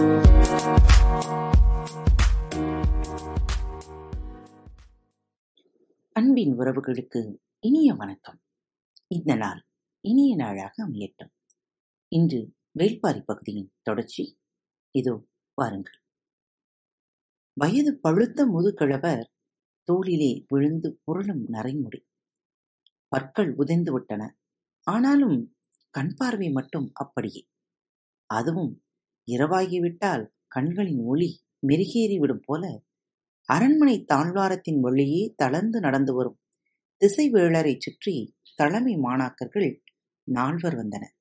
அன்பின் உறவுகளுக்கு இனிய வணக்கம். இந்த நாள் இனிய நாளாக அமையட்டும். இன்று வேள்பாரி பகுதியின் தொடர்ச்சி. இதோ பாருங்கள் வயது பழுத்த முதுகிழவர் தோளிலே விழுந்து புரளும் நரைமுடி. பற்கள் உதைந்து விட்டன. ஆனாலும் கண் பார்வை மட்டும் அப்படியே. அதுவும் இரவாகிவிட்டால் கண்களின் ஒளி மெருகேறிவிடும் போல அரண்மனை தாழ்வாரத்தின் வழியே தளர்ந்து நடந்து வரும் திசைவேளரைச் சுற்றி தலைமை மாணாக்கர்கள் நால்வர் வந்தனர்.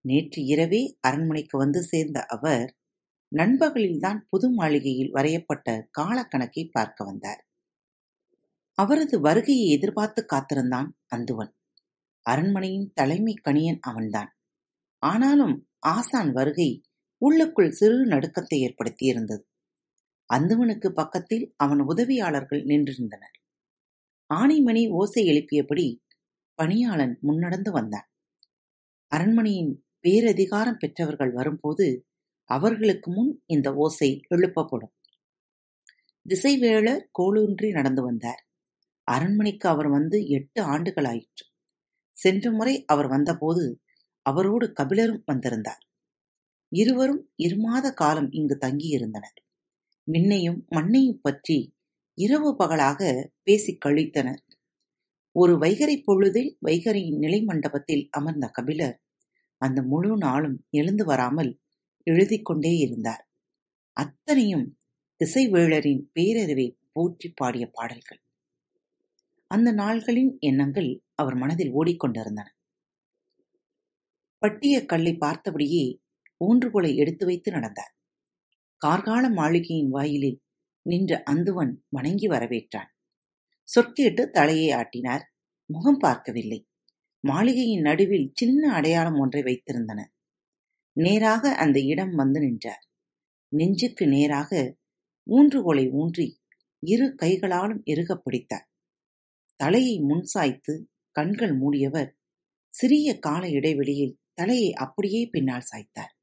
நேற்று இரவே அரண்மனைக்கு வந்து சேர்ந்த அவர் நண்பகலில்தான் புது மாளிகையில் வரையப்பட்ட காலக்கணக்கை பார்க்க வந்தார். அவரது வருகையை எதிர்பார்த்து காத்திருந்தான் அந்துவன். அரண்மனையின் தலைமை கணியன் அவன்தான். ஆனாலும் ஆசான் வருகை உள்ளுக்குள் சிறு நடுக்கத்தை ஏற்படுத்தியிருந்தது. அந்தவனுக்கு பக்கத்தில் அவன் உதவியாளர்கள் நின்றிருந்தனர். ஆனைமணி ஓசை எழுப்பியபடி பணியாளன் முன்னடந்து வந்தான். அரண்மனையின் பேரதிகாரம் பெற்றவர்கள் வரும்போது அவர்களுக்கு முன் இந்த ஓசை எழுப்பப்படும். திசைவேளர் கோளூன்றி நடந்து வந்தார். அரண்மனைக்கு அவர் வந்து எட்டு ஆண்டுகள் ஆயிற்று சென்ற முறை அவர் வந்தபோது அவரோடு கபிலரும் வந்திருந்தார். இருவரும் இருமாத காலம் இங்கு தங்கியிருந்தனர். விண்ணையும் மண்ணையும் பற்றி இரவு பகலாக பேசிக் கழித்தனர். ஒரு வைகறைப் பொழுதில் வைகறையின் நிலை மண்டபத்தில் அமர்ந்த கபிலர் அந்த முழு நாளும் எழுந்து வராமல் எழுதிக் கொண்டே இருந்தார். அத்தனையும் திசைவேழரின் பேரறிவை போற்றிப் பாடிய பாடல்கள். அந்த நாள்களின் எண்ணங்கள் அவர் மனதில் ஓடிக்கொண்டிருந்தன. பட்டிய கல்லை பார்த்தபடியே ஊன்றுகோலை எடுத்து வைத்து நடந்தார். கார்கால மாளிகையின் வாயிலில் நின்ற அந்துவன் வணங்கி வரவேற்றான். சொற்கேட்டு தலையை ஆட்டினார். முகம் பார்க்கவில்லை. மாளிகையின் நடுவில் சின்ன அடையாளம் ஒன்றை வைத்திருந்தன நேராக அந்த இடம் வந்து நின்றார். நெஞ்சுக்கு நேராக ஊன்றுகோலை ஊன்றி இரு கைகளாலும் இறுகப் பிடித்தார். தலையை முன் சாய்த்து கண்கள் மூடியவர் சிறிய கால இடைவெளியில் தலையை அப்படியே பின்னால் சாய்த்தார்.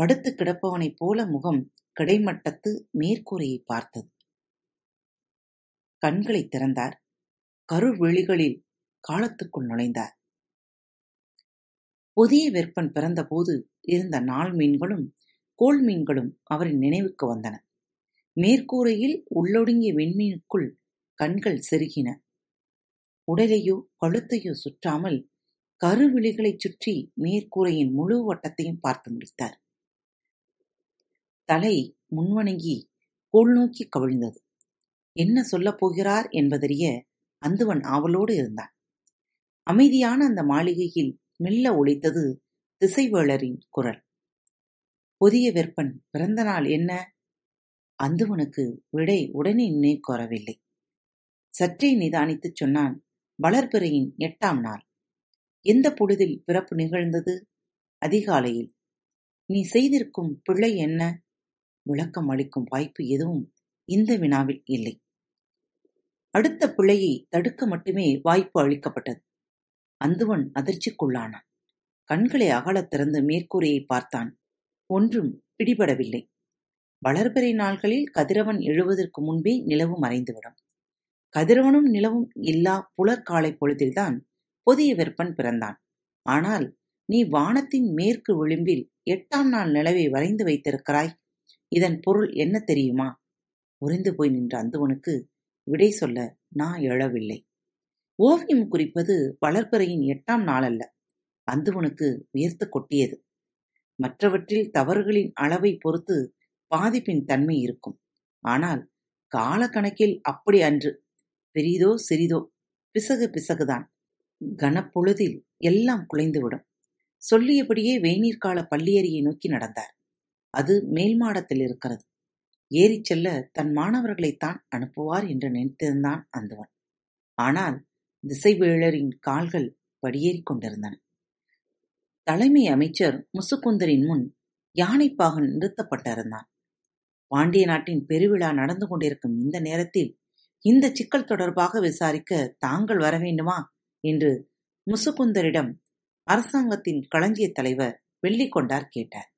படுத்துக் கிடப்பவனைப் போல முகம் கிடைமட்டத்து மேற்கூரையைப் பார்த்தது. கண்களைத் திறந்தார். கருவிழிகளில் காலத்துக்குள் நுழைந்தார். புதிய வெப்பன் பிறந்தபோது இருந்த நாள் மீன்களும் கோள் மீன்களும் அவரின் நினைவுக்கு வந்தன. மேற்கூரையில் உள்ளொடுங்கிய விண்மீனுக்குள் கண்கள் செருகின. உடலையோ கழுத்தையோ சுற்றாமல் கருவிழிகளைச் சுற்றி மேற்கூரையின் முழு வட்டத்தையும் பார்த்து முடித்தார். தலை முன்வணங்கி கோள் கவிழ்ந்தது. என்ன சொல்லப் போகிறார் என்பதறிய அந்துவன் ஆவலோடு இருந்தான். அமைதியான அந்த மாளிகையில் மெல்ல ஒழித்தது திசைவேளரின் குரல். புதிய வெப்பன் பிறந்த நாள் என்ன? அந்துவனுக்கு விடை உடனே நினைவுக்கு வரவில்லை. சற்றே நிதானித்துச் சொன்னான் வளர்பிறையின் எட்டாம் நாள். எந்த பொழுதில் பிறப்பு நிகழ்ந்தது? அதிகாலையில். நீ செய்திருக்கும் பிள்ளை என்ன? விளக்கம் அளிக்கும் வாய்ப்பு எதுவும் இந்த வினாவில் இல்லை. அடுத்த பிழையை தடுக்க மட்டுமே வாய்ப்பு அளிக்கப்பட்டது. அந்துவன் அதிர்ச்சிக்குள்ளானான். கண்களை அகலத் திறந்து மேற்கூரையைப் பார்த்தான். ஒன்றும் பிடிபடவில்லை. வளர்பிறை நாள்களில் கதிரவன் எழுவதற்கு முன்பே நிலவு மறைந்துவிடும். கதிரவனும் நிலவும் இல்லா புலர் காலைப் பொழுதில்தான் புதிய வெப்பன் பிறந்தான். ஆனால் நீ வானத்தின் மேற்கு விளிம்பில் எட்டாம் நாள் நிலவை வரைந்து வைத்திருக்கிறாய். இதன் பொருள் என்ன தெரியுமா? உறைந்து போய் நின்ற அந்துவனுக்கு விடை சொல்ல நா எழவில்லை. ஓவியம் குறிப்பது வளர்ப்பறையின் எட்டாம் நாளல்ல. அந்துவனுக்கு உயர்த்து கொட்டியது. மற்றவற்றில் தவறுகளின் அளவைப் பொறுத்து பாதிப்பின் தன்மை இருக்கும். ஆனால் காலக்கணக்கில் அப்படி அன்று. பெரிதோ சிறிதோ பிசகு பிசகுதான். கனப்பொழுதில் எல்லாம் குலைந்துவிடும். சொல்லியபடியே வெய்நீர்கால பள்ளியறையை நோக்கி நடந்தார். அது மேல் மாடத்தில் இருக்கிறது. ஏறிச் செல்ல தன் மாணவர்களைத்தான் அனுப்புவார் என்று நினைத்திருந்தான் அந்துவன். ஆனால் திசைவேளரின் கால்கள் படியேறிக் கொண்டிருந்தன. தலைமை அமைச்சர் முசுகுந்தரின் முன் யானைப்பாகன் நிறுத்தப்பட்டிருந்தான். பாண்டிய நாட்டின் பெருவிழா நடந்து கொண்டிருக்கும் இந்த நேரத்தில் இந்தச் சிக்கல் தொடர்பாக விசாரிக்க தாங்கள் வரவேண்டுமா? என்று முசுகுந்தரிடம் அரசாங்கத்தின் களஞ்சியத் தலைவர் வெள்ளிக்கொண்டார் கேட்டார்.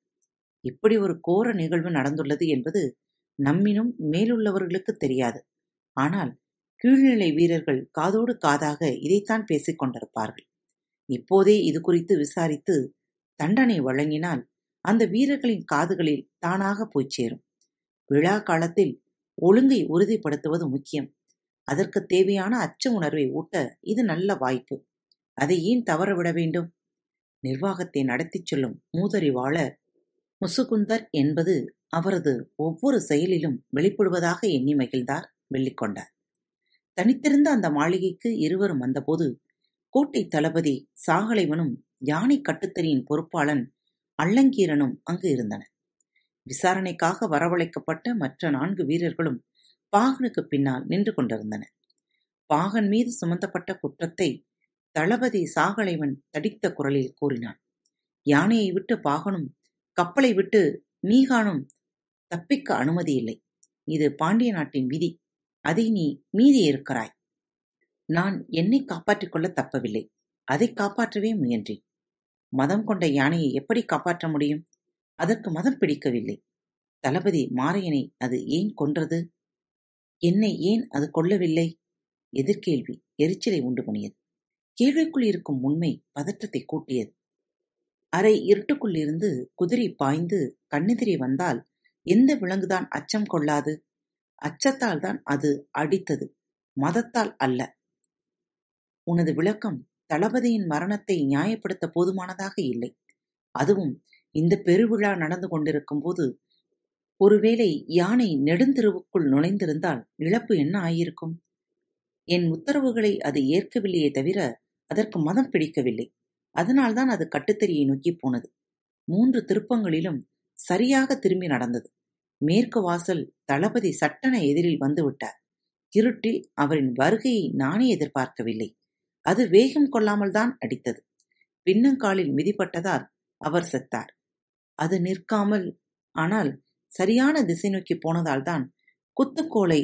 இப்படி ஒரு கோர நிகழ்வு நடந்துள்ளது என்பது நம்மினும் மேலுள்ளவர்களுக்கு தெரியாது. ஆனால் கீழ்நிலை வீரர்கள் காதோடு காதாக இதைத்தான் பேசிக் கொண்டிருப்பார்கள். இப்போதே இது குறித்து விசாரித்து தண்டனை வழங்கினால் அந்த வீரர்களின் காதுகளில் தானாக போய் சேரும். விழா காலத்தில் ஒழுங்கை உறுதிப்படுத்துவது முக்கியம். அதற்கு தேவையான அச்ச உணர்வை ஊட்ட இது நல்ல வாய்ப்பு. அதை ஏன் தவறவிட வேண்டும்? நிர்வாகத்தை நடத்திச் செல்லும் மூதறிவாளர் முசுகுந்தர் என்பது அவரது ஒவ்வொரு செயலிலும் வெளிப்படுவதாக எண்ணி மகிழ்ந்தார் வெள்ளிக்கொண்டார். தனித்திருந்த அந்த மாளிகைக்கு இருவரும் வந்தபோது கோட்டை தளபதி சாகலைவனும் யானை கட்டுத்தறியின் பொறுப்பாளன் அள்ளங்கீரனும் அங்கு இருந்தனர். விசாரணைக்காக வரவழைக்கப்பட்ட மற்ற நான்கு வீரர்களும் பாகனுக்கு பின்னால் நின்று கொண்டிருந்தனர். பாகன் மீது சுமத்தப்பட்ட குற்றத்தை தளபதி சாகலைவன் தடித்த குரலில் கூறினான். யானையை விட்டு பாகனும் கப்பலை விட்டு மீகானும் தப்பிக்க அனுமதி இல்லை. இது பாண்டிய நாட்டின் விதி. அதை நீ மீதி இருக்கிறாய். நான் என்னை காப்பாற்றிக் கொள்ள தப்பவில்லை. அதை காப்பாற்றவே முயன்றேன். மதம் கொண்ட யானையை எப்படி காப்பாற்ற முடியும்? அதற்கு மதம் பிடிக்கவில்லை. தளபதி மாரையனை அது ஏன் கொன்றது? என்னை ஏன் அது கொல்லவில்லை? எதிர்கேள்வி. எரிச்சலை உண்டு பண்ணியது. கேள்விக்குள் இருக்கும் உண்மை பதற்றத்தை கூட்டியது. அரை இருட்டுக்குள்ளிருந்து குதிரை பாய்ந்து கண்ணெதிரே வந்தால் எந்த விலங்குதான் அச்சம் கொள்ளாது? அச்சத்தால் தான் அது அடித்தது. மதத்தால் அல்ல. உனது விளக்கம் தளபதியின் மரணத்தை நியாயப்படுத்த போதுமானதாக இல்லை. அதுவும் இந்த பெருவிழா நடந்து கொண்டிருக்கும் போது ஒருவேளை யானை நெடுந்தெருவுக்குள் நுழைந்திருந்தால் இழப்பு என்ன ஆயிருக்கும்? என் உத்தரவுகளை அது ஏற்கவில்லையே தவிர அதற்கு மதம் பிடிக்கவில்லை. அதனால்தான் அது கட்டுத்தறியை நோக்கி போனது. மூன்று திருப்பங்களிலும் சரியாக திரும்பி நடந்தது. மேற்கு வாசல் தளபதி சட்டன எதிரில் வந்துவிட்டார் இருட்டில் அவரின் வருகையை நானே எதிர்பார்க்கவில்லை. அது வேகம் கொள்ளாமல் தான் அடித்தது. பின்னங்காலில் மிதிப்பட்டதால் அவர் செத்தார். அது நிற்காமல் ஆனால் சரியான திசை நோக்கி போனதால்தான் குத்துக்கோலை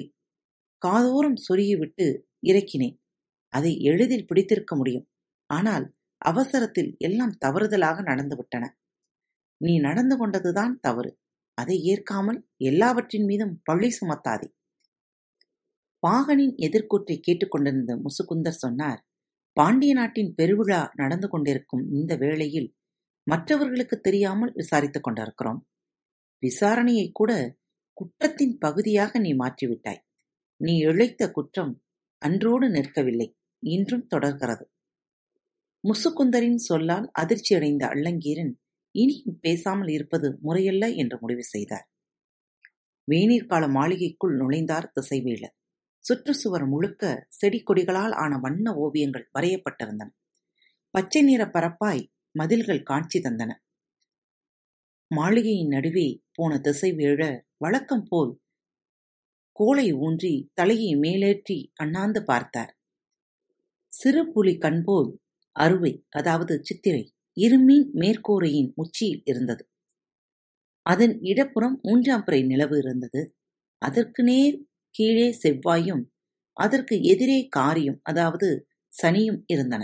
காதோறும் சொருகிவிட்டு இறக்கினேன். அதை எளிதில் பிடித்திருக்க முடியும். ஆனால் அவசரத்தில் எல்லாம் தவறுதலாக நடந்துவிட்டன. நீ நடந்து கொண்டதுதான் தவறு. அதை ஏற்காமல் எல்லாவற்றின் மீதும் பழி சுமத்தாதே. பாகனின் எதிர்கூற்றை கேட்டுக்கொண்டிருந்த முசுகுந்தர் சொன்னார் பாண்டிய நாட்டின் பெருவிழா நடந்து கொண்டிருக்கும் இந்த வேளையில் மற்றவர்களுக்கு தெரியாமல் விசாரித்துக் கொண்டிருக்கிறோம். விசாரணையை கூட குற்றத்தின் பகுதியாக நீ மாற்றிவிட்டாய். நீ இழைத்த குற்றம் அன்றோடு நிற்கவில்லை. இன்றும் தொடர்கிறது. முசுக்குந்தரின் சொல்லால் அதிர்ச்சியடைந்த அள்ளங்கீரன் இனியும் பேசாமல் இருப்பது முறையல்ல என்று முடிவு செய்தார். வேநீர்கால மாளிகைக்குள் நுழைந்தார் திசைவேலர். சுற்றுச்சுவர் முழுக்க செடி கொடிகளால் ஆன வண்ண ஓவியங்கள் வரையப்பட்டிருந்தன. பச்சை நிற பரப்பாய் மதில்கள் காட்சி தந்தன. மாளிகையின் நடுவே போன திசைவேழ வழக்கம் போல் கோலை ஊன்றி தலையை மேலேற்றி அண்ணாந்து பார்த்தார். சிறு புலி கண்போல் அறுவை அதாவது சித்திரை இருமீன் மேற்கூரையின் உச்சியில் இருந்தது. அதன் இடப்புறம் மூன்றாம் பிறை நிலவு இருந்தது. அதற்கு நேர் கீழே செவ்வாயும் அதற்கு எதிரே காரியும் அதாவது சனியும் இருந்தன.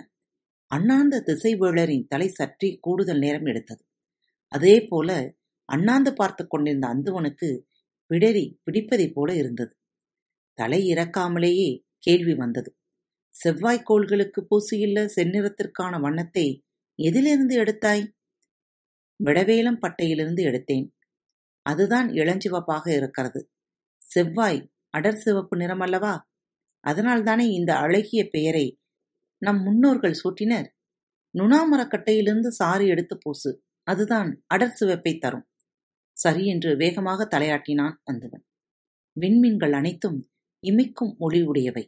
அண்ணாந்த திசைவேளரின் தலை சற்றி கூடுதல் நேரம் எடுத்தது. அதே போல அண்ணாந்து பார்த்து கொண்டிருந்த அந்துவனுக்கு பிடரி பிடிப்பதைப் போல இருந்தது. தலை இறக்காமலேயே கேள்வி வந்தது. செவ்வாய்க்கோள்களுக்கு பூசியுள்ள செந்நிறத்திற்கான வண்ணத்தை எதிலிருந்து எடுத்தாய்? விடவேலம் பட்டையிலிருந்து எடுத்தேன். அதுதான் இளஞ்சிவப்பாக இருக்கிறது. செவ்வாய் அடர் சிவப்பு நிறம் அல்லவா? அதனால்தானே இந்த அழகிய பெயரை நம் முன்னோர்கள் சூட்டினர். நுணாமரக்கட்டையிலிருந்து சாறு எடுத்து பூசு. அதுதான் அடர் சிவப்பை தரும். சரி என்று வேகமாக தலையாட்டினான் அந்தவன் விண்மீன்கள் அனைத்தும் இமைக்கும் ஒளி உடையவை.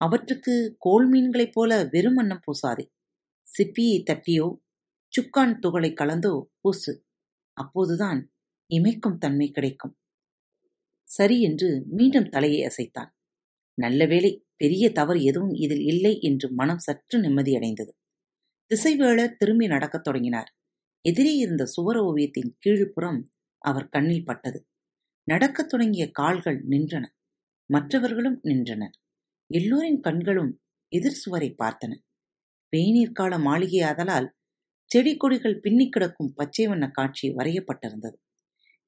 அவற்றுக்கு கோல் மீன்களைப் போல வெறும் வண்ணம் பூசாதே. சிப்பியை தட்டியோ சுக்கான் துகளை கலந்தோ பூசு. அப்போதுதான் இமைக்கும் தன்மை கிடைக்கும். சரி என்று மீண்டும் தலையை அசைத்தான். நல்ல வேளை பெரிய தவறு எதுவும் இதில் இல்லை என்று மனம் சற்று நிம்மதியடைந்தது திசைவேளர் திரும்பி நடக்கத் தொடங்கினார். எதிரே இருந்த சுவர ஓவியத்தின் கீழ்ப்புறம் அவர் கண்ணில் பட்டது. நடக்கத் தொடங்கிய கால்கள் நின்றன. மற்றவர்களும் நின்றனர். எல்லோரின் கண்களும் எதிர் சுவரை பார்த்தன. கால மாளிகையாதலால் செடி கொடிகள் பின்னிக் கிடக்கும் பச்சை வண்ண காட்சி வரையப்பட்டிருந்தது.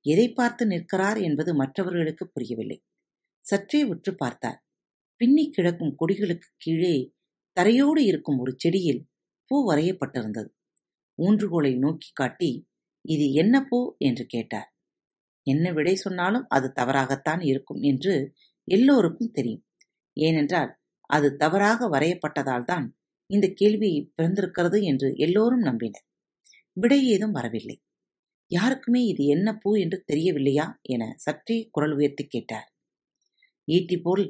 எதை பார்த்து நிற்கிறார் என்பது மற்றவர்களுக்கு புரியவில்லை. சற்றே உற்று பார்த்தார். பின்னிக் கிடக்கும் கொடிகளுக்கு கீழே தரையோடு இருக்கும் ஒரு செடியில் பூ வரையப்பட்டிருந்தது. ஊன்றுகோலை நோக்கி காட்டி இது என்ன பூ? என்று கேட்டார். என்ன விடை சொன்னாலும் அது தவறாகத்தான் இருக்கும் என்று எல்லோருக்கும் தெரியும். ஏனென்றால் அது தவறாக வரையப்பட்டதால் தான் இந்த கேள்வி பிறந்திருக்கிறது என்று எல்லோரும் நம்பினர். விடை ஏதும் வரவில்லை. யாருக்குமே இது என்ன பூ என்று தெரியவில்லையா என சற்றே குரல் உயர்த்தி கேட்டார். ஈட்டி போல்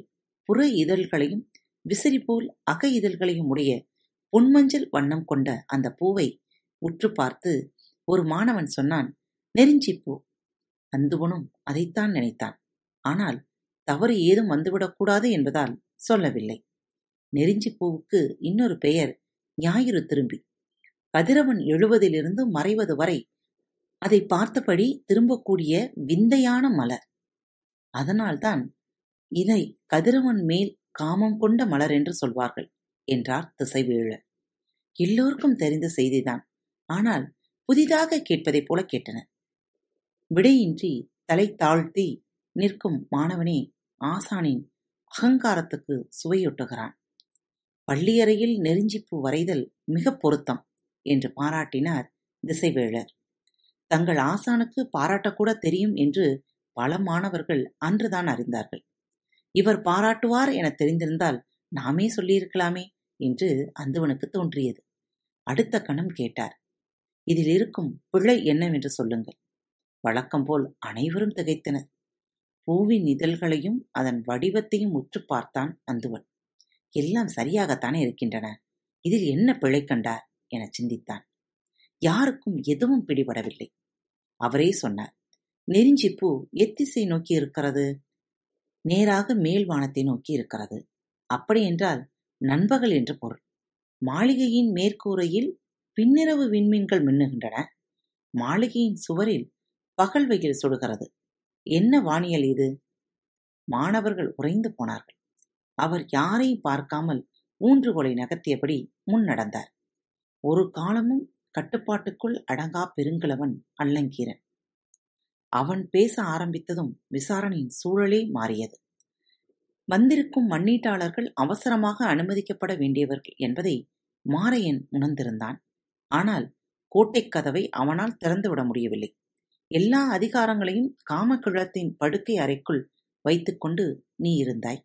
புற இதழ்களையும் விசிறி போல் அக இதழ்களையும் உடைய பொன்மஞ்சள் வண்ணம் கொண்ட அந்த பூவை உற்று பார்த்து ஒரு மாணவன் சொன்னான் நெருஞ்சி பூ அந்துவனும் அதைத்தான் நினைத்தான். ஆனால் தவறு ஏதும் வந்துவிடக்கூடாது என்பதால் சொல்லவில்லை. நெருஞ்சி பூவுக்கு இன்னொரு பெயர் ஞாயிறு திரும்பி. கதிரவன் எழுவதிலிருந்து மறைவது வரை அதை பார்த்தபடி திரும்பக்கூடிய விந்தையான மலர். அதனால்தான் இதை கதிரவன் மேல் காமம் கொண்ட மலர் என்று சொல்வார்கள் என்றார் திசைவேழர் எல்லோருக்கும் தெரிந்த செய்திதான். ஆனால் புதிதாக கேட்பதைப் போல கேட்டனர் விடையின்றி தலை தாழ்த்தி நிற்கும் மாணவனே ஆசானின் அகங்காரத்துக்கு சுவையொட்டுகிறான். பள்ளியறையில் நெருஞ்சிப்பு வரைதல் மிக பொருத்தம் என்று பாராட்டினார் திசைவேழர். தங்கள் ஆசானுக்கு பாராட்டக்கூட தெரியும் என்று பல மாணவர்கள் அன்றுதான் அறிந்தார்கள். இவர் பாராட்டுவார் என தெரிந்திருந்தால் நாமே சொல்லியிருக்கலாமே என்று அந்துவனுக்கு தோன்றியது. அடுத்த கணம் கேட்டார். இதில் இருக்கும் பிழை என்னவென்று சொல்லுங்கள். வழக்கம் போல் அனைவரும் திகைத்தனர். பூவின் இதழ்களையும் அதன் வடிவத்தையும் உற்று பார்த்தான் அந்துவன் எல்லாம் சரியாகத்தானே இருக்கின்றன. இதில் என்ன பிழை கண்டார்? என சிந்தித்தான். யாருக்கும் எதுவும் பிடிபடவில்லை. அவரே சொன்னார் நெருஞ்சி பூ எத்திசை நோக்கி இருக்கிறது? நேராக மேல் வானத்தை நோக்கி இருக்கிறது. அப்படியென்றால் நண்பகல் என்று பொருள். மாளிகையின் மேற்கூரையில் பின்னிரவு விண்மீன்கள் மின்னுகின்றன. மாளிகையின் சுவரில் பகல் வெயில் சுடுகிறது. என்ன வானியல் இது? மாணவர்கள் உறைந்து போனார்கள். அவர் யாரையும் பார்க்காமல் ஊன்றுகோலை நகர்த்தியபடி முன் நடந்தார். ஒரு காலமும் கட்டுப்பாட்டுக்குள் அடங்கா பெருங்கிழவன் அல்லங்கீரன். அவன் பேச ஆரம்பித்ததும் விசாரணையின் சூழலே மாறியது. வந்திருக்கும் மண்ணீட்டாளர்கள் அவசரமாக அனுமதிக்கப்பட வேண்டியவர்கள் என்பதை மாரையன் உணர்ந்திருந்தான். ஆனால் கோட்டைக் கதவை அவனால் திறந்துவிட முடியவில்லை. எல்லா அதிகாரங்களையும் காமக்கிழத்தின் படுக்கை அறைக்குள் வைத்துக்கொண்டு நீ இருந்தாய்.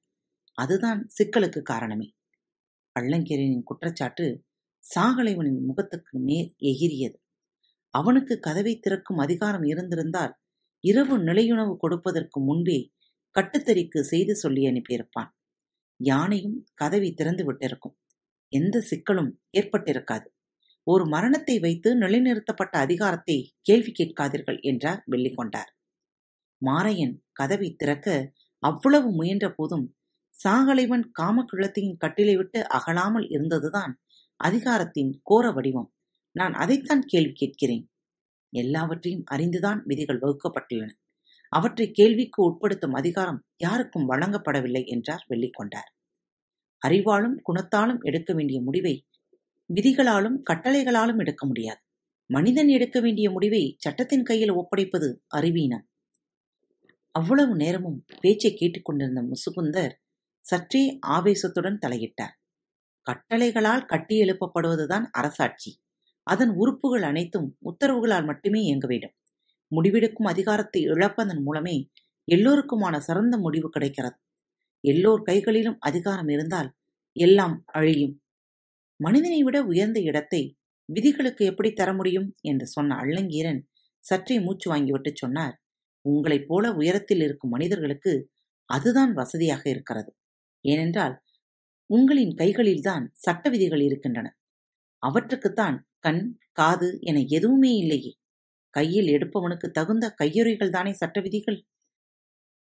அதுதான் சிக்கலுக்கு காரணமே. பள்ளங்கிரனின் குற்றச்சாட்டு சாகலைவனின் முகத்துக்கு நேர் எகிரியது. அவனுக்கு கதவை திறக்கும் அதிகாரம் இருந்திருந்தால் இரவு நிலையுணவு கொடுப்பதற்கு முன்பே கட்டுத்தறிக்கு செய்து சொல்லி அனுப்பியிருப்பான். யானையும் கதவை திறந்து விட்டிருக்கும். எந்த சிக்கலும் ஏற்பட்டிருக்காது. ஒரு மரணத்தை வைத்து நிலைநிறுத்தப்பட்ட அதிகாரத்தை கேள்வி கேட்காதீர்கள் என்றார் வெள்ளிக்கொண்டார். மாரையன் கதவை திறக்க அவ்வளவு முயன்ற போதும் சாகலைவன் காமக்கிழத்தையின் கட்டிலை விட்டு அகலாமல் இருந்ததுதான் அதிகாரத்தின் கோர வடிவம். நான் அதைத்தான் கேள்வி கேட்கிறேன். எல்லாவற்றையும் அறிந்துதான் விதிகள் வகுக்கப்பட்டுள்ளன. அவற்றை கேள்விக்கு உட்படுத்தும் அதிகாரம் யாருக்கும் வழங்கப்படவில்லை என்றார் வெள்ளிக்கொண்டார். அறிவாலும் குணத்தாலும் எடுக்க வேண்டிய முடிவை விதிகளாலும் கட்டளைகளாலும் எடுக்க முடியாது. மனிதன் எடுக்க வேண்டிய முடிவை சட்டத்தின் கையில் ஒப்படைப்பது அறிவீனம் அவ்வளவு நேரமும் பேச்சை கேட்டுக்கொண்டிருந்த முசுகுந்தர் சற்றே ஆவேசத்துடன் தலையிட்டார். கட்டளைகளால் கட்டி எழுப்பப்படுவதுதான் அரசாட்சி. அதன் உறுப்புகள் அனைத்தும் உத்தரவுகளால் மட்டுமே இயங்க வேண்டும். முடிவெடுக்கும் அதிகாரத்தை இழப்பதன் மூலமே எல்லோருக்குமான சிறந்த முடிவு கிடைக்கிறது. எல்லோர் கைகளிலும் அதிகாரம் இருந்தால் எல்லாம் அழியும். மனிதனை விட உயர்ந்த இடத்தை விதிகளுக்கு எப்படி தர முடியும்? என்று சொன்ன அள்ளங்கீரன் சற்றே மூச்சு வாங்கிவிட்டு சொன்னார். உங்களைப் போல உயரத்தில் இருக்கும் மனிதர்களுக்கு அதுதான் வசதியாக இருக்கிறது. ஏனென்றால் உங்களின் கைகளில்தான் சட்ட விதிகள் இருக்கின்றன. அவற்றுக்குத்தான் கண் காது என எதுவுமே இல்லையே. கையில் எடுப்பவனுக்கு தகுந்த கையுறைகள் தானே சட்ட விதிகள்?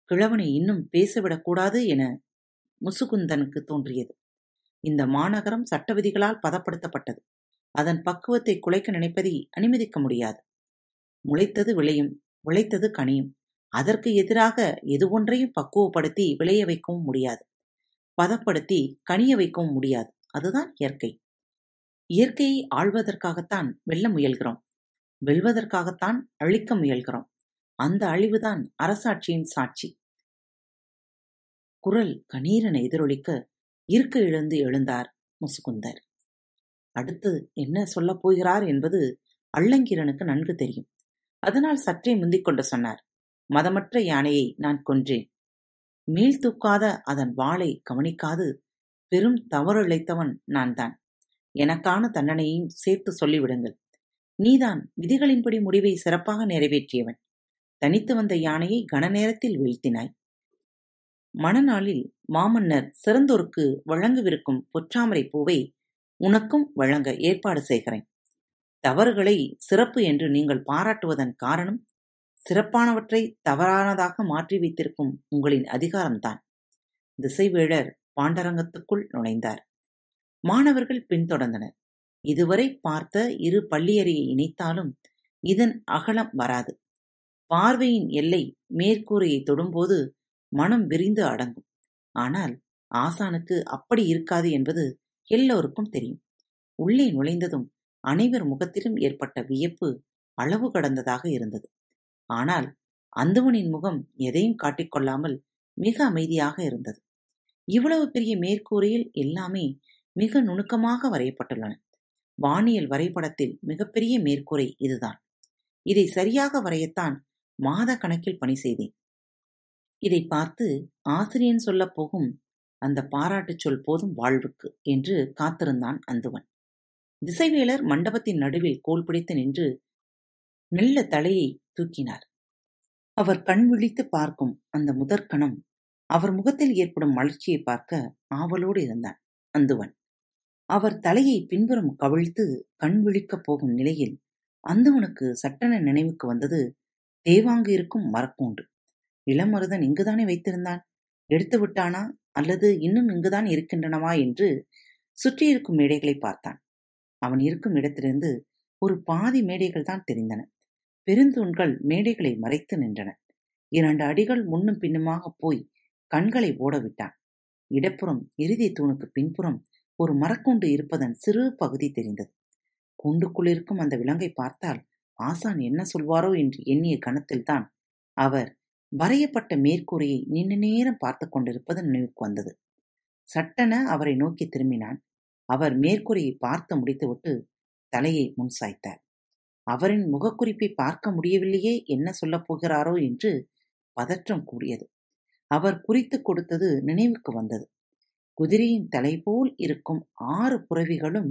கிழவனை இன்னும் பேசவிடக்கூடாது என முசுகுந்தனுக்கு தோன்றியது. இந்த மாநகரம் சட்ட விதிகளால் பதப்படுத்தப்பட்டது. அதன் பக்குவத்தை குலைக்க நினைப்பதை அனுமதிக்க முடியாது. முளைத்தது விளையும் விளைத்தது கனியும். அதற்கு எதிராக எது ஒன்றையும் பக்குவப்படுத்தி விளைய வைக்கவும் முடியாது. பதப்படுத்தி கனிய வைக்கவும் முடியாது. அதுதான் இயற்கை. இயற்கையை ஆழ்வதற்காகத்தான் வெல்ல முயல்கிறோம். வெல்வதற்காகத்தான் அழிக்க முயல்கிறோம். அந்த அழிவுதான் அரசாட்சியின் சாட்சி. குரல் கணீரென எதிரொலிக்க இருக்க இழந்து எழுந்தார் முசுகுந்தர். அடுத்து என்ன சொல்லப் போகிறார் என்பது அள்ளங்கீரனுக்கு நன்கு தெரியும். அதனால் சற்றே முந்திக்கொண்டு சொன்னார் மதமற்ற யானையை நான் கொன்றேன். மேல் தூக்காத அதன் வாளை கவனிக்காது. பெரும் தவறிழைத்தவன் நான்தான். எனக்கான தண்டனையும் சேர்த்து சொல்லிவிடுங்கள். நீதான் விதிகளின்படி முடிவை சிறப்பாக நிறைவேற்றியவன். தனித்து வந்த யானையை கன நேரத்தில் வீழ்த்தினாய். மணநாளில் மாமன்னர் சிறந்தோருக்கு வழங்கவிருக்கும் பொற்றாமரை பூவை உனக்கும் வழங்க ஏற்பாடு செய்கிறேன். தவறுகளை சிறப்பு என்று நீங்கள் பாராட்டுவதன் காரணம் சிறப்பானவற்றை தவறானதாக மாற்றி வைத்திருக்கும் உங்களின் அதிகாரம்தான். திசைவேழர் பாண்டரங்கத்துக்குள் நுழைந்தார். மாணவர்கள் பின்தொடர்ந்தனர். இதுவரை பார்த்த இரு பள்ளியறையை இணைத்தாலும் இதன் அகலம் வராது. பார்வையின் எல்லை மேற்கூரையை தொடும்போது மனம் விரிந்து அடங்கும். ஆனால் ஆசானுக்கு அப்படி இருக்காது என்பது எல்லோருக்கும் தெரியும். உள்ளே நுழைந்ததும் அனைவர் முகத்திலும் ஏற்பட்ட வியப்பு அளவு கடந்ததாக இருந்தது. ஆனால் அந்தவனின் முகம் எதையும் காட்டிக்கொள்ளாமல் மிக அமைதியாக இருந்தது. இவ்வளவு பெரிய மேற்கூரையில் எல்லாமே மிக நுணுக்கமாக வரையப்பட்டுள்ளன. வானியல் வரைபடத்தில் மிகப்பெரிய மேற்கூரை இதுதான். இதை சரியாக வரையத்தான் மாத கணக்கில் பணி செய்தேன். இதை பார்த்து ஆசிரியன் சொல்லப் போகும் அந்த பாராட்டுச் சொல் போதும் வாழ்வுக்கு என்று காத்திருந்தான் அந்துவன். திசைவேலர் மண்டபத்தின் நடுவில் கோல் பிடித்து நின்று மெல்ல தலையை தூக்கினார். அவர் கண் விழித்து பார்க்கும் அந்த முதற்கணம் அவர் முகத்தில் ஏற்படும் மலர்ச்சியை பார்க்க ஆவலோடு இருந்தான் அந்துவன். அவர் தலையை பின்புறம் கவிழ்த்து கண் விழிக்கப் போகும் நிலையில் அந்துவனுக்கு சட்டென நினைவுக்கு வந்தது தேவாங்கு இருக்கும் மரக்கூண்டு இளமருதன் இங்குதானே வைத்திருந்தான்? எடுத்து விட்டானா? அல்லது இன்னும் இங்குதான் இருக்கின்றனவா? என்று சுற்றியிருக்கும் மேடைகளை பார்த்தான். அவன் இருக்கும் இடத்திலிருந்து ஒரு பாதி மேடைகள் தான் தெரிந்தன. பெருந்தூண்கள் மேடைகளை மறைத்து நின்றன. இரண்டு அடிகள் முன்னும் பின்னுமாக போய் கண்களை ஓடவிட்டான். இடப்புறம் இறுதி தூணுக்கு பின்புறம் ஒரு மரக்கூண்டு இருப்பதன் சிறு பகுதி தெரிந்தது. கூண்டுக்குள் இருக்கும் அந்த விலங்கை பார்த்தால் ஆசான் என்ன சொல்வாரோ? என்று எண்ணிய கணத்தில்தான் அவர் வரையப்பட்ட மேற்கூரையை நீண்ட நேரம் பார்த்து கொண்டிருப்பது நினைவுக்கு வந்தது. சட்டென அவரை நோக்கி திரும்பினான். அவர் மேற்கூரையை பார்த்து முடித்துவிட்டு தலையை முன் சாய்த்தார் அவரின் முகக்குறிப்பை பார்க்க முடியவில்லையே என்ன சொல்லப் போகிறாரோ என்று பதற்றம் கூடியது. அவர் குறித்து கொடுத்தது நினைவுக்கு வந்தது. குதிரையின் தலை போல் இருக்கும் ஆறு புறவிகளும்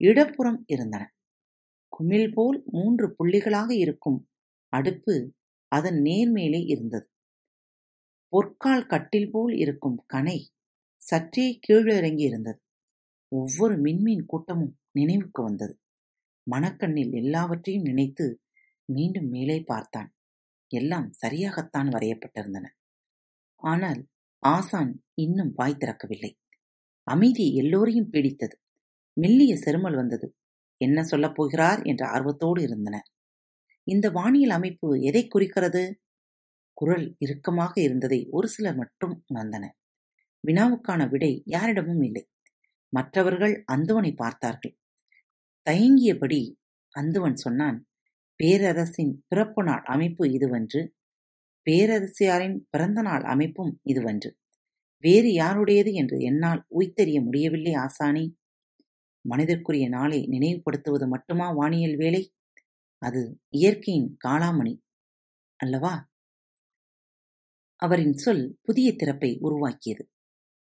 இடப்புறம் இருந்தன. குமிழ் போல் மூன்று புள்ளிகளாக இருக்கும் அடுப்பு அதன் நேர்மேலே இருந்தது. பொற்கால் கட்டில் போல் இருக்கும் கனை சற்றே கீழிறங்கி இருந்தது. ஒவ்வொரு மின்மீன் கூட்டமும் நினைவுக்கு வந்தது. மணக்கண்ணில் எல்லாவற்றையும் நினைத்து மீண்டும் மேலே பார்த்தான். எல்லாம் சரியாகத்தான் வரையப்பட்டிருந்தன. ஆனால் ஆசான் இன்னும் வாய் திறக்கவில்லை. அமைதி எல்லோரையும் பீடித்தது. மெல்லிய செருமல் வந்தது. என்ன சொல்லப் போகிறார்? என்ற ஆர்வத்தோடு இருந்தனர் இந்த வானியல் அமைப்பு எதை குறிக்கிறது? குரல் இறுக்கமாக இருந்ததை ஒரு சிலர் மட்டும் உணர்ந்தனர். வினாவுக்கான விடை யாரிடமும் இல்லை. மற்றவர்கள் அந்துவனை பார்த்தார்கள். தயங்கியபடி அந்துவன் சொன்னான் பேரரசின் பிறப்பு நாள் அமைப்பு இதுவன்று பேரரசியாரின் பிறந்த நாள் அமைப்பும் இதுவன்று. வேறு யாருடையது என்று என்னால் உய்த்தெறிய முடியவில்லை ஆசானி. மனிதர்க்குரிய நாளை நினைவுபடுத்துவது மட்டுமா வானியல் வேலை? அது இயற்கையின் காளாமணி அல்லவா? அவரின் சொல் புதிய திறப்பை உருவாக்கியது.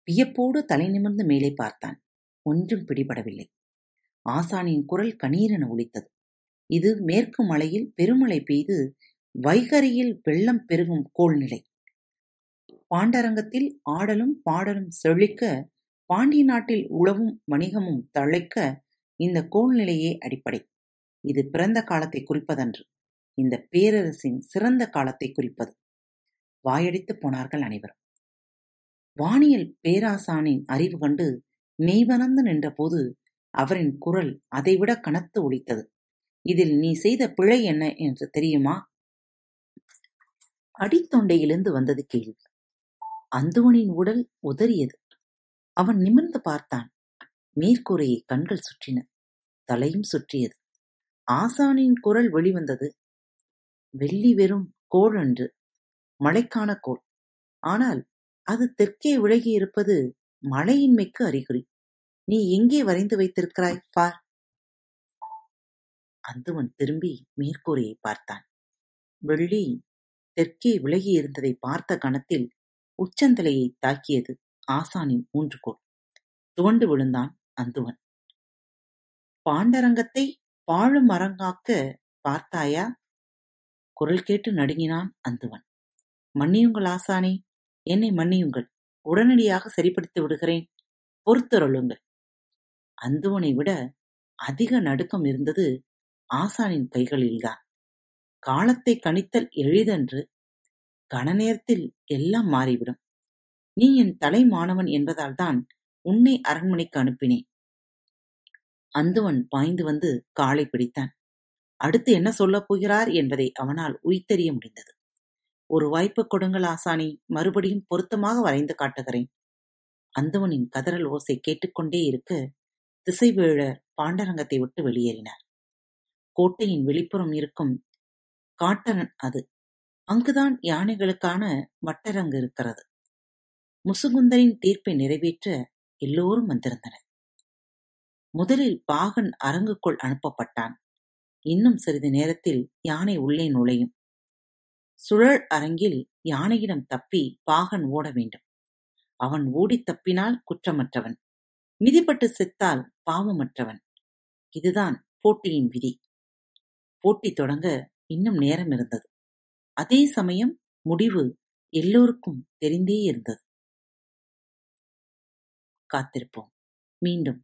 வியப்போடு தலை நிமிர்ந்து மேலே பார்த்தான். ஒன்றும் பிடிபடவில்லை. ஆசானின் குரல் கணீரென ஒலித்தது. இது மேற்கு மலையில் பெருமழை பெய்து வைகரியில் வெள்ளம் பெருகும் கோள்நிலை. பாண்டரங்கத்தில் ஆடலும் பாடலும் செழிக்க பாண்டிய நாட்டில் உழவும் வணிகமும் தழைக்க இந்த கோள்நிலையே அடிப்படை. இது பிறந்த காலத்தை குறிப்பதன்று. இந்த பேரரசின் சிறந்த காலத்தை குறிப்பது. வாயடித்துப் போனார்கள் அனைவரும். வானியல் பேராசானின் அறிவு கண்டு மெய்வனந்து நின்றபோது அவரின் குரல் அதைவிட கனத்து ஒலித்தது. இதில் நீ செய்த பிழை என்ன என்று தெரியுமா? அடித்தொண்டையிலிருந்து வந்தது கேள்வி. அந்துவனின் உடல் உதறியது. அவன் நிமிர்ந்து பார்த்தான். மேற்கூரையை கண்கள் சுற்றின. தலையும் சுற்றியது. ஆசானின் குரல் வெளிவந்தது. வெள்ளி வெறும் கோள் அன்று மழைக்கான கோள். ஆனால் அது தெற்கே விலகி இருப்பது மழையின்மைக்கு அறிகுறி. நீ எங்கே வரைந்து வைத்திருக்கிறாய்? பார். அந்துவன் திரும்பி மேற்கூரையை பார்த்தான். வெள்ளி தெற்கே விலகி பார்த்த கணத்தில் உச்சந்தலையை தாக்கியது ஆசானின் ஊன்றுகோல் துவண்டு விழுந்தான் அந்துவன். பாண்டரங்கத்தை பாழும் மரங்காக்க பார்த்தாயா? குரல் கேட்டு நடுங்கினான் அந்துவன். மன்னியுங்கள் ஆசானே என்னை மன்னியுங்கள். உடனடியாக சரிப்படுத்தி விடுகிறேன். பொறுத்தருளுங்கள். அந்துவனை விட அதிக நடுக்கம் இருந்தது ஆசானின் கைகளில்தான். காலத்தை கணித்தல் எளிதன்று கன நேரத்தில் எல்லாம் மாறிவிடும். நீ என் தலை மாணவன் என்பதால்தான் உன்னை அரண்மனைக்கு அனுப்பினேன். அந்துவன் பாய்ந்து வந்து காலை பிடித்தான். அடுத்து என்ன சொல்லப் போகிறார் என்பதை அவனால் உய்த்தறிய முடிந்தது. ஒரு வாய்ப்பு கொடுங்கள் ஆசானி மறுபடியும் பொருத்தமாக வரைந்து காட்டுகிறேன். அந்தவனின் கதறல் ஓசை கேட்டுக்கொண்டே இருக்க திசைவேழர் பாண்டரங்கத்தை விட்டு வெளியேறினார். கோட்டையின் வெளிப்புறம் இருக்கும் காட்டரன் அது. அங்குதான் யானைகளுக்கான வட்டரங்கு இருக்கிறது. முசுகுந்தரின் தீர்ப்பை நிறைவேற்ற எல்லோரும் வந்திருந்தனர். முதலில் பாகன் அரங்குக்குள் அனுப்பப்பட்டான். இன்னும் சிறிது நேரத்தில் யானை உள்ளே நுழையும். சுழல் அரங்கில் யானையிடம் தப்பி பாகன் ஓட வேண்டும். அவன் ஓடித் தப்பினால் குற்றமற்றவன். மிதிப்பட்டு செத்தால் பாவமற்றவன். இதுதான் போட்டியின் விதி. போட்டி தொடங்க இன்னும் நேரம் இருந்தது. அதே சமயம் முடிவு எல்லோருக்கும் தெரிந்தே இருந்தது. காத்திருப்போம். மீண்டும்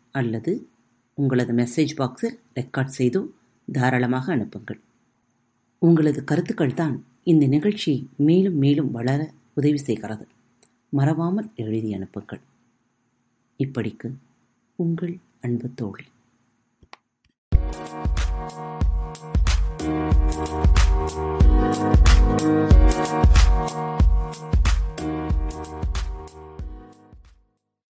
அல்லது உங்களது மெசேஜ் பாக்ஸில் ரெக்கார்ட் செய்தோ தாராளமாக அனுப்புங்கள். உங்களது கருத்துக்கள் தான் இந்த நிகழ்ச்சி மேலும் மேலும் வளர உதவி செய்கிறது. மறவாமல் எழுதி அனுப்புங்கள். இப்படிக்கு உங்கள் அன்பு தோழி.